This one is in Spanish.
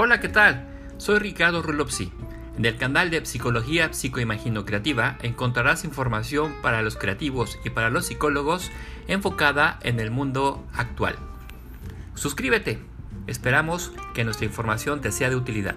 Hola, ¿qué tal? Soy Ricardo Rulopsi. En el canal de Psicología Psicoimagino Creativa encontrarás información para los creativos y para los psicólogos enfocada en el mundo actual. Suscríbete. Esperamos que nuestra información te sea de utilidad.